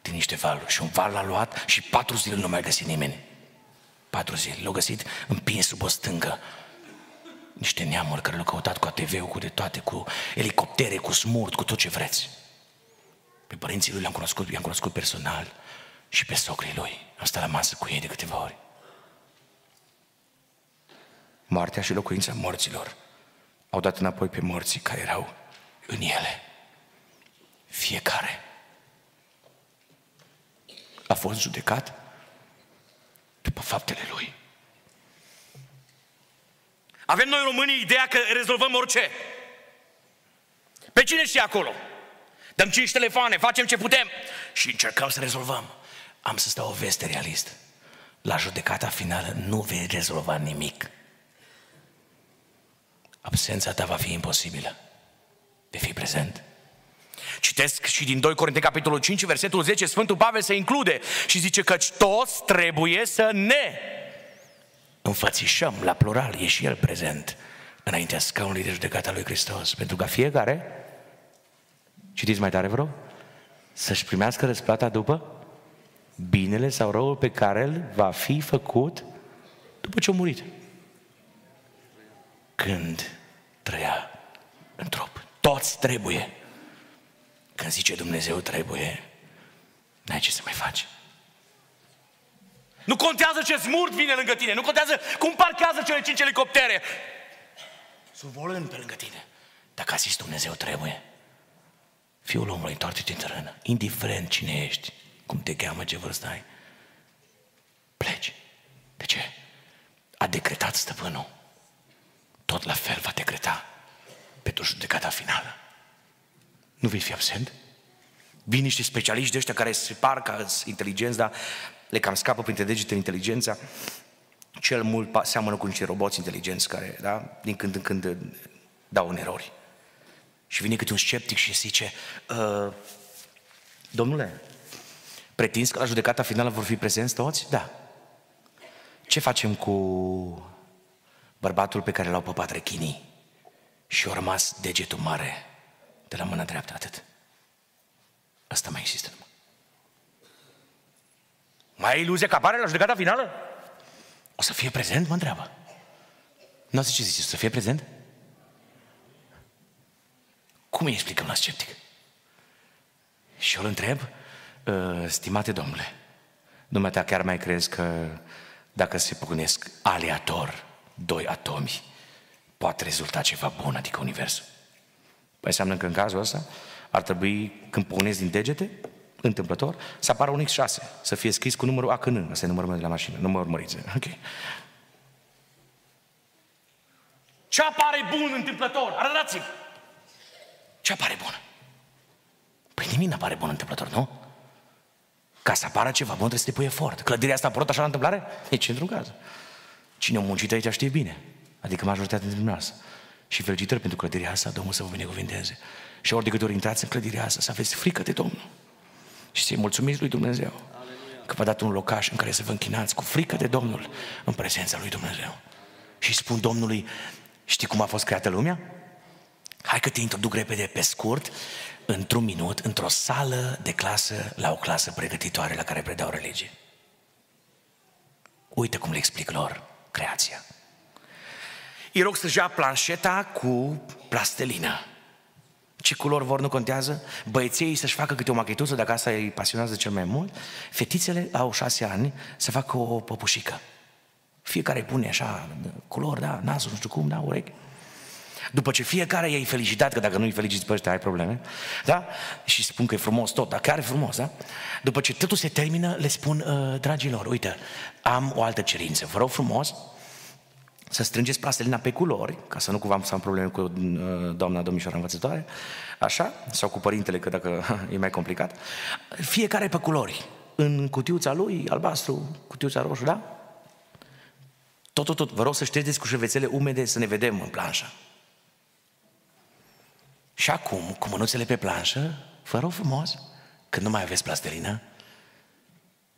din niște valuri. Și un val l-a luat și patru zile nu mai găsit nimeni. Patru zile. L-au găsit împins sub o stângă. Niște neamuri care l-au căutat cu ATV-ul, cu de toate, cu elicoptere, cu smurt, cu tot ce vreți. Pe părinții lui le-am cunoscut, i-am cunoscut personal și pe socrii lui. Am stat la masă cu ei de câteva ori. Moartea și locuința morților au dat înapoi pe morții care erau în ele. Fiecare a fost judecat după faptele lui. Avem noi românii ideea că rezolvăm orice. Pe cine știe acolo? Dăm cinci telefoane, facem ce putem și încercăm să rezolvăm. Am să stau o veste realistă. La judecata finală nu vei rezolva nimic. Absența ta va fi imposibilă. De fi prezent. Citesc și din 2 Corinteni, capitolul 5, versetul 10, Sfântul Pavel se include și zice că toți trebuie să ne înfățișăm, la plural, e și el prezent, înaintea scaunului de judecată lui Hristos, pentru ca fiecare, citiți mai tare vreau, să-și primească răsplata după binele sau răul pe care îl va fi făcut după ce a murit. Când trăia în trup. Toți trebuie. Când zice Dumnezeu trebuie, n-ai ce să mai faci. Nu contează ce smurt vine lângă tine, nu contează cum parchează cele cinci elicoptere. volând pe lângă tine. Dacă a zis Dumnezeu trebuie, Fiul omului, întoarce-te în tărână, indiferent cine ești, cum te cheamă, ce vârstă ai, pleci. De ce? A decretat stăpânul. Tot la fel va decreta pentru judecata finală. Nu vei fi absent? Vin niște specialiști de ăștia care se par ca inteligenți, dar le cam scapă printre degete inteligența. Cel mult seamănă cu niște roboți inteligenți care, da, din când în când dau în erori. Și vine câte un sceptic și zice, uh, domnule, pretinzi că la judecata finală vor fi prezenți toți? Da. Ce facem cu bărbatul pe care l-au păpat rechinii și a rămas degetul mare de la mâna dreaptă, atât. Asta mai există numai. Mai ai iluzia că apare la judecata finală? O să fie prezent, mă întreabă. Nu zice, zice, să fie prezent? Cum îi explicăm la sceptic? Și eu îl întreb, ă, stimate domnule, dumneata chiar mai crezi că dacă se pocnesc aleator doi atomi, poate rezulta ceva bun, adică Universul? Păi înseamnă că în cazul ăsta ar trebui, când puneți din degete, întâmplător, să apară un X6, să fie scris cu numărul ACN, ăsta e numărul meu de la mașină, nu mă urmăriți, ok. Ce apare bun întâmplător? Arătați-mi! Ce apare bun? Păi nimic nu apare bun întâmplător, nu? Ca să apară ceva bun trebuie să te pui efort. Clădirea asta a apărut așa la întâmplare? Nici într-un caz. Cine a muncit aici știe bine. Adică majoritatea dintre dumneavoastră. Și felicitări pentru clădirea asta, Domnul să vă binecuvinteze. Și ori de câte ori intrați în clădirea asta, să aveți frică de Domnul. Și să-i mulțumiți lui Dumnezeu. Că v-a dat un locaș în care să vă închinați cu frică de Domnul în prezența lui Dumnezeu. Și spun Domnului, știi cum a fost creată lumea? Hai că te introduc repede, pe scurt, într-un minut, într-o sală de clasă, la o clasă pregătitoare la care predau religie. Uite cum le explic lor creația. Îi rog să-și ia planșeta cu plastelină. Ce culori vor nu contează. Băieții să-și facă câte o machetuță, dacă asta îi pasionează cel mai mult. Fetițele au șase ani să facă o păpușică. Fiecare pune așa, culori, da, nasul, nu știu cum, da, urechi. După ce fiecare e felicitat, că dacă nu-i feliciți pe ăștia ai probleme, da? Și spun că e frumos tot, dar chiar e frumos, da? După ce totul se termină, le spun, uh, dragilor, uite, am o altă cerință, vă rog frumos, să strângeți plastelina pe culori, ca să nu cumva să am probleme cu uh, doamna domnișoara învățătoare, așa, sau cu părintele, că dacă e mai complicat, fiecare pe culori, în cutiuța lui, albastru, cutiuța roșu, da? Tot, tot, tot, vă rog să ștergeți cu șervețele umede să ne vedem în planșă. Și acum, cu mânuțele pe planșă, vă rog frumos, când nu mai aveți plastelină,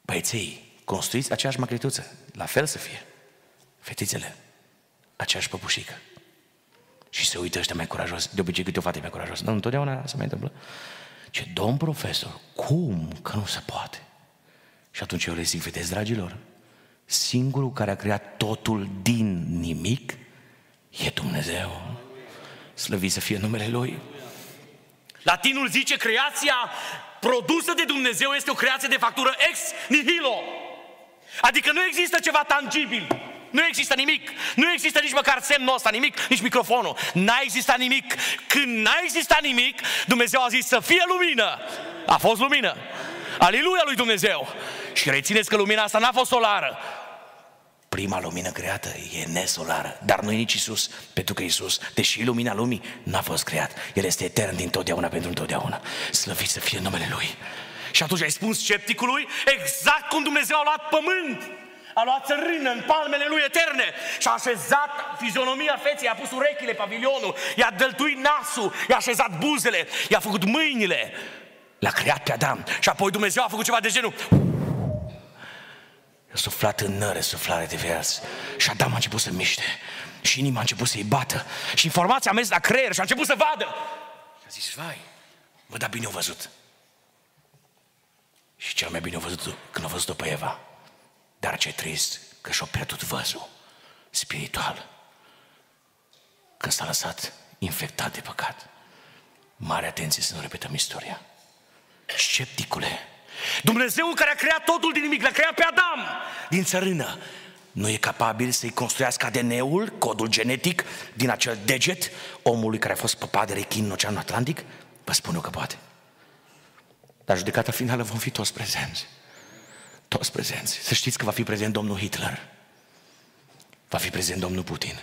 băieței, construiți aceeași macrituță, la fel să fie. Fetițele, aceeași păpușică. Și se uită ăștia mai curajos. De obicei câte o fată mai curajos. Nu, întotdeauna se mai întâmplă. Ce, domn profesor, cum că nu se poate? Și atunci eu le zic, vedeți, dragilor, singurul care a creat totul din nimic e Dumnezeu. Slăvit să fie numele Lui. Latinul zice, creația produsă de Dumnezeu este o creație de factură ex nihilo. Adică nu există ceva tangibil. Nu există nimic. Nu există nici măcar semnul ăsta, nimic, nici microfonul. N-a existat nimic. Când n-a existat nimic, Dumnezeu a zis să fie lumină. A fost lumină. Aleluia lui Dumnezeu. Și rețineți că lumina asta n-a fost solară. Prima lumină creată e nesolară, dar nu e nici Isus, pentru că Isus, deși lumina lumii, n-a fost creat. El este etern din totdeauna pentru întotdeauna. Slăvit să fie numele Lui. Și atunci ai spus scepticului exact cum Dumnezeu a luat pământ a luat țărână în palmele lui eterne și a așezat fizionomia feței, a pus urechile, pavilionul, i-a dăltuit nasul, i-a așezat buzele, i-a făcut mâinile, l-a creat pe Adam și apoi Dumnezeu a făcut ceva de genul a suflat în năre suflare de viață și Adam a început să miște și inima a început să-i bată și informația a mers la creier și a început să vadă și a zis, vai, mă, dar bine o văzut. Și cel mai bine o văzut când a văzut-o pe Eva. Dar ce trist că și-a pierdut văzul spiritual. Când s-a lăsat infectat de păcat. Mare atenție să nu repetăm istoria. Scepticule, Dumnezeu care a creat totul din nimic, l-a creat pe Adam din țărână, nu e capabil să-i construiască ADN-ul, codul genetic, din acel deget omului care a fost păpat de rechin în Oceanul Atlantic? Vă spun eu că poate. Dar judecata finală vom fi toți prezenți. Toți prezenți. Să știți că va fi prezent domnul Hitler. Va fi prezent domnul Putin.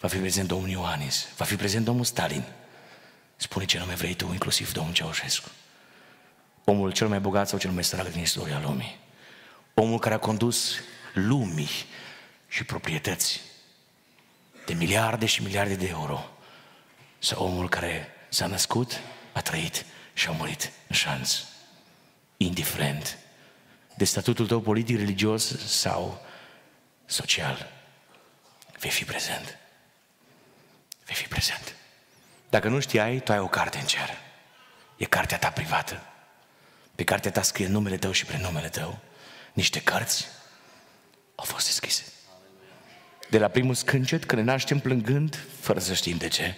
Va fi prezent domnul Ioanis. Va fi prezent domnul Stalin. Spune ce nume vrei tu, inclusiv domnul Ceaușescu. Omul cel mai bogat sau cel mai sărac din istoria lumii. Omul care a condus lumii și proprietăți de miliarde și miliarde de euro. Sau omul care s-a născut, a trăit și a murit în șanț. Indiferent de statutul tău politic, religios sau social. Vei fi prezent. Vei fi prezent. Dacă nu știai, tu ai o carte în cer. E cartea ta privată. Pe cartea ta scrie numele tău și prenumele tău. Niște cărți au fost deschise. De la primul scâncet, când ne naștem plângând, fără să știm de ce,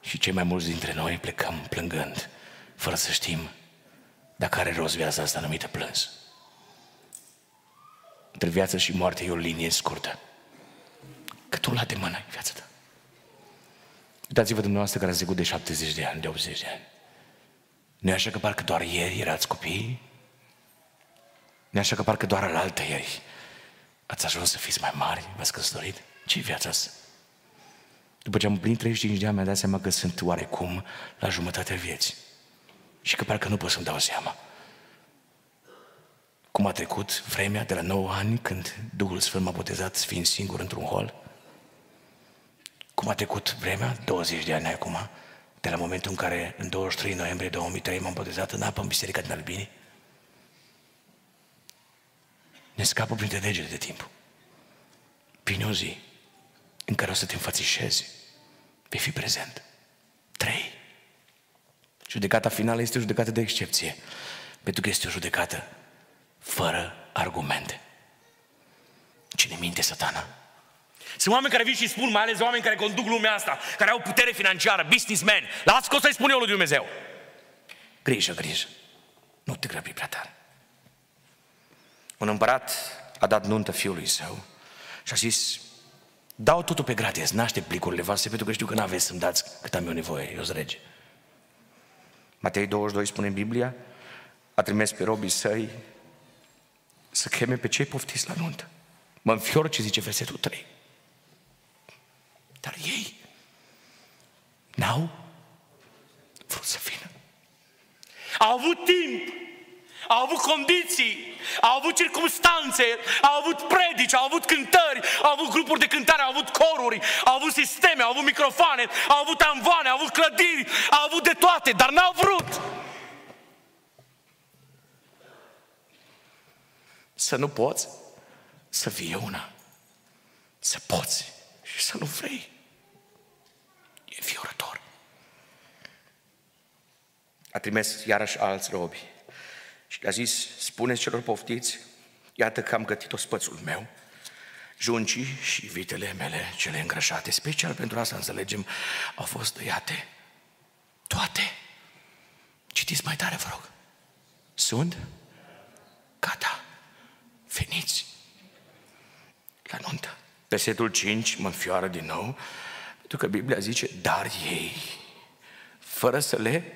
și cei mai mulți dintre noi plecăm plângând, fără să știm dacă are rost viața asta numită plâns. Între viață și moarte e o linie scurtă. Că tu la de mână în viața ta. Uitați-vă dumneavoastră care ați trecut de 70 de ani, de 80 de ani. Nu e așa că parcă doar ieri erați copii? Nu e așa că parcă doar al altă ieri ați ajuns să fiți mai mari, v-ați căsătorit? ce viața asta? După ce am împlinit 35 de ani, mi-am dat seama că sunt oarecum la jumătatea vieții. și că parcă nu pot să-mi dau seama. Cum a trecut vremea de la 9 ani când Duhul Sfânt m-a botezat fiind singur într-un hol? Cum a trecut vremea? 20 de ani acum, de la momentul în care în 23 noiembrie 2003 m-am botezat în apă în Biserica din Albini? Ne scapă printre degete de timp. Vine o zi în care o să te înfățișezi. Vei fi prezent. Trei. Judecata finală este o judecată de excepție. Pentru că este o judecată fără argumente. Cine minte satana? Sunt oameni care vin și spun, mai ales oameni care conduc lumea asta, care au putere financiară, businessmen. Lasă că o să-i spun eu lui Dumnezeu. Grijă, grijă. Nu te grăbi prea tare. Un împărat a dat nuntă fiului său și a zis, dau totul pe gratis, n-aștept plicurile voastre, pentru că știu că n-aveți să-mi dați cât am eu nevoie, eu rege. Matei 22 spune în Biblia, a trimis pe robii săi să cheme pe cei poftiți la nuntă. Mă înfior ce zice versetul 3. Dar ei n-au vrut să vină. Au avut timp, au avut condiții, au avut circumstanțe, au avut predici, au avut cântări, au avut grupuri de cântare, au avut coruri, au avut sisteme, au avut microfoane, au avut amvoane, au avut clădiri, au avut de toate, dar n-au vrut. Să nu poți să fie una. Să poți și să nu vrei. E fiorător. A trimis iarăși alți robi și le-a zis, spuneți celor poftiți, iată că am gătit o spățul meu, juncii și vitele mele cele îngrășate, special pentru asta înțelegem, au fost tăiate toate. Citiți mai tare, vă rog. Sunt gata, veniți la nuntă. Versetul 5 mă înfioară din nou, pentru că Biblia zice, dar ei, fără să le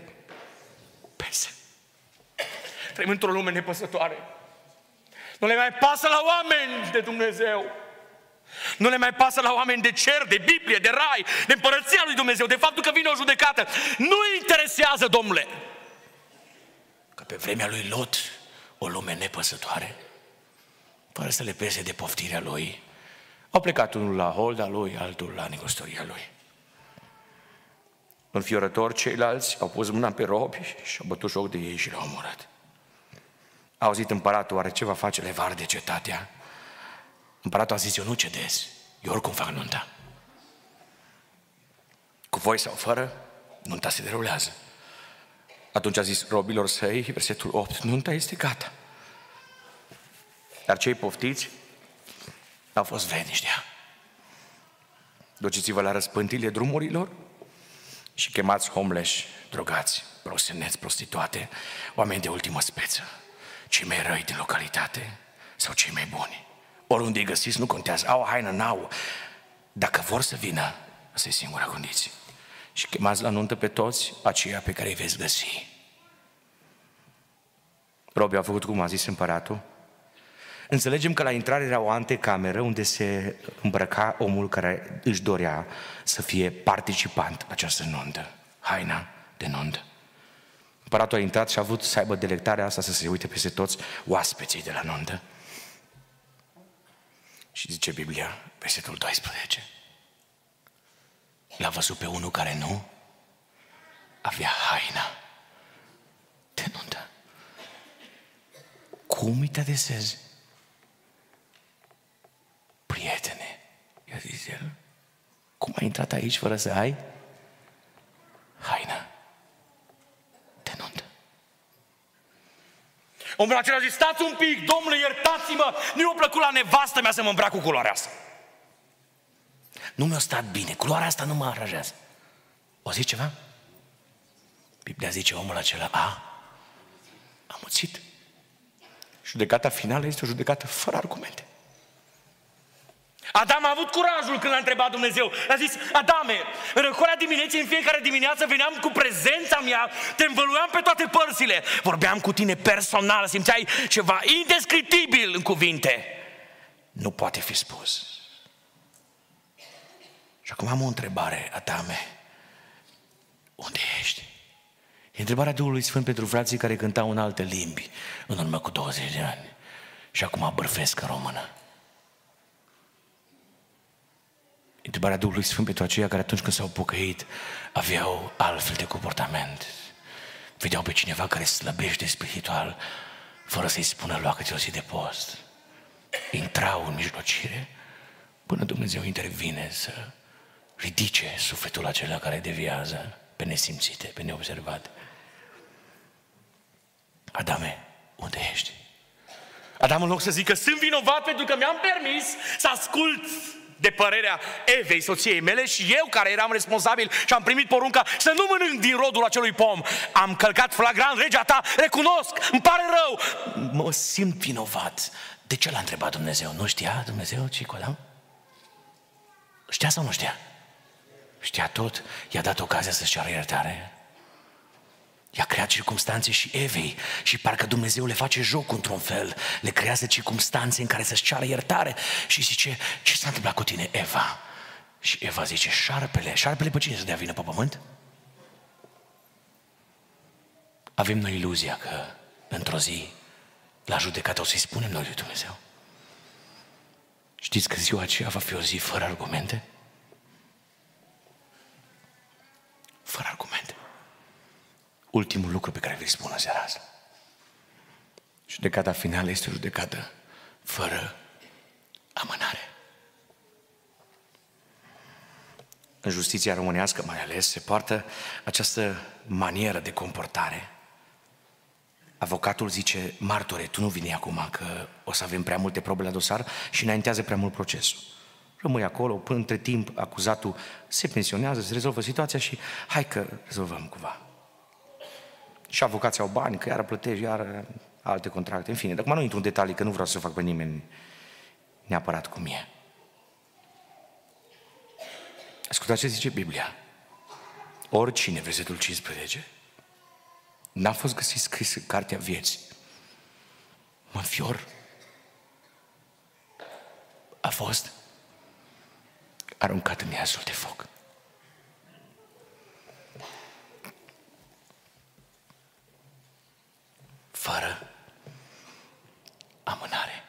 pese. Trăim într-o lume nepăsătoare. Nu le mai pasă la oameni de Dumnezeu. Nu le mai pasă la oameni de cer, de Biblie, de rai, de împărăția lui Dumnezeu, de faptul că vine o judecată. Nu interesează, domnule. Că pe vremea lui Lot, o lume nepăsătoare, fără să le pese de poftirea lui, au plecat unul la holda lui, altul la negustoria lui. Înfiorător, ceilalți au pus mâna pe robi și au bătut joc de ei și l-au omorât. A auzit împăratul, oare ce va face levar de cetatea? Împăratul a zis, eu nu cedez, eu oricum fac nunta. Cu voi sau fără, nunta se derulează. Atunci a zis robilor săi, versetul 8, nunta este gata. Dar cei poftiți au fost vrednici de ea. Duceți-vă la răspântile drumurilor și chemați homeless, drogați, proseneți, prostituate, oameni de ultimă speță cei mai răi din localitate sau cei mai buni. Oriunde îi găsiți, nu contează. Au o haină, n-au. Dacă vor să vină, asta e singura condiție. Și chemați la nuntă pe toți aceia pe care îi veți găsi. Robi a făcut cum a zis împăratul. Înțelegem că la intrare era o antecameră unde se îmbrăca omul care își dorea să fie participant la această nuntă. Haina de nuntă. Împăratul a intrat și a avut să aibă delectarea asta să se uite peste toți oaspeții de la nuntă. Și zice Biblia, versetul 12, l-a văzut pe unul care nu avea haina de nuntă. Cum îi te adesezi? Prietene, i-a zis el, cum ai intrat aici fără să ai haina? Omul acela zice, stați un pic, domnule, iertați-mă, nu mi-a plăcut la nevastă mea să mă îmbrac cu culoarea asta. Nu mi-a stat bine, culoarea asta nu mă aranjează. O zice ceva? Biblia zice, omul acela a amuțit. Judecata finală este o judecată fără argumente. Adam a avut curajul când l-a întrebat Dumnezeu. A zis, Adame, în răcoarea dimineții, în fiecare dimineață veneam cu prezența mea, te învăluiam pe toate părțile. Vorbeam cu tine personal, simțeai ceva indescriptibil în cuvinte. Nu poate fi spus. Și acum am o întrebare, Adame. Unde ești? întrebarea Duhului Sfânt pentru frații care cântau în alte limbi în urmă cu 20 de ani și acum bărfesc în română. Întrebarea Duhului Sfânt pentru aceia care atunci când s-au pocăit aveau altfel de comportament. Vedeau pe cineva care slăbește spiritual fără să-i spună luacă-ți o zi de post. Intrau în mijlocire până Dumnezeu intervine să ridice sufletul acela care deviază pe nesimțite, pe neobservate. Adame, unde ești? Adam în loc să zică, sunt vinovat pentru că mi-am permis să ascult de părerea Evei, soției mele, și eu care eram responsabil și am primit porunca să nu mănânc din rodul acelui pom. Am călcat flagrant legea ta, recunosc, îmi pare rău. Mă simt vinovat. De ce l-a întrebat Dumnezeu? Nu știa Dumnezeu ce cu Adam? Știa sau nu știa? Știa tot, i-a dat ocazia să-și ceară iertare. I-a creat circunstanțe și Evei și parcă Dumnezeu le face joc într-un fel. Le creează circunstanțe în care să-și ceară iertare și zice, ce s-a întâmplat cu tine, Eva? Și Eva zice, șarpele. Șarpele pe cine să dea vină pe pământ? Avem noi iluzia că într-o zi la judecată o să-i spunem noi lui Dumnezeu. Știți că ziua aceea va fi o zi fără argumente? Fără argumente ultimul lucru pe care vi-l spun seara asta. Judecata finală este o judecată fără amânare. În justiția românească mai ales se poartă această manieră de comportare. Avocatul zice, martore, tu nu vine acum că o să avem prea multe probe la dosar și înaintează prea mult procesul. Rămâi acolo, până între timp acuzatul se pensionează, se rezolvă situația și hai că rezolvăm cumva. Și avocații au bani, că iară plătești, iară alte contracte, în fine. Dar acum nu intru în detalii, că nu vreau să fac pe nimeni neapărat cum e. Ascultați ce zice Biblia. Oricine, versetul 15, n-a fost găsit scris în cartea vieții. Mă fior. A fost aruncat în iasul de foc. afară. Amânare.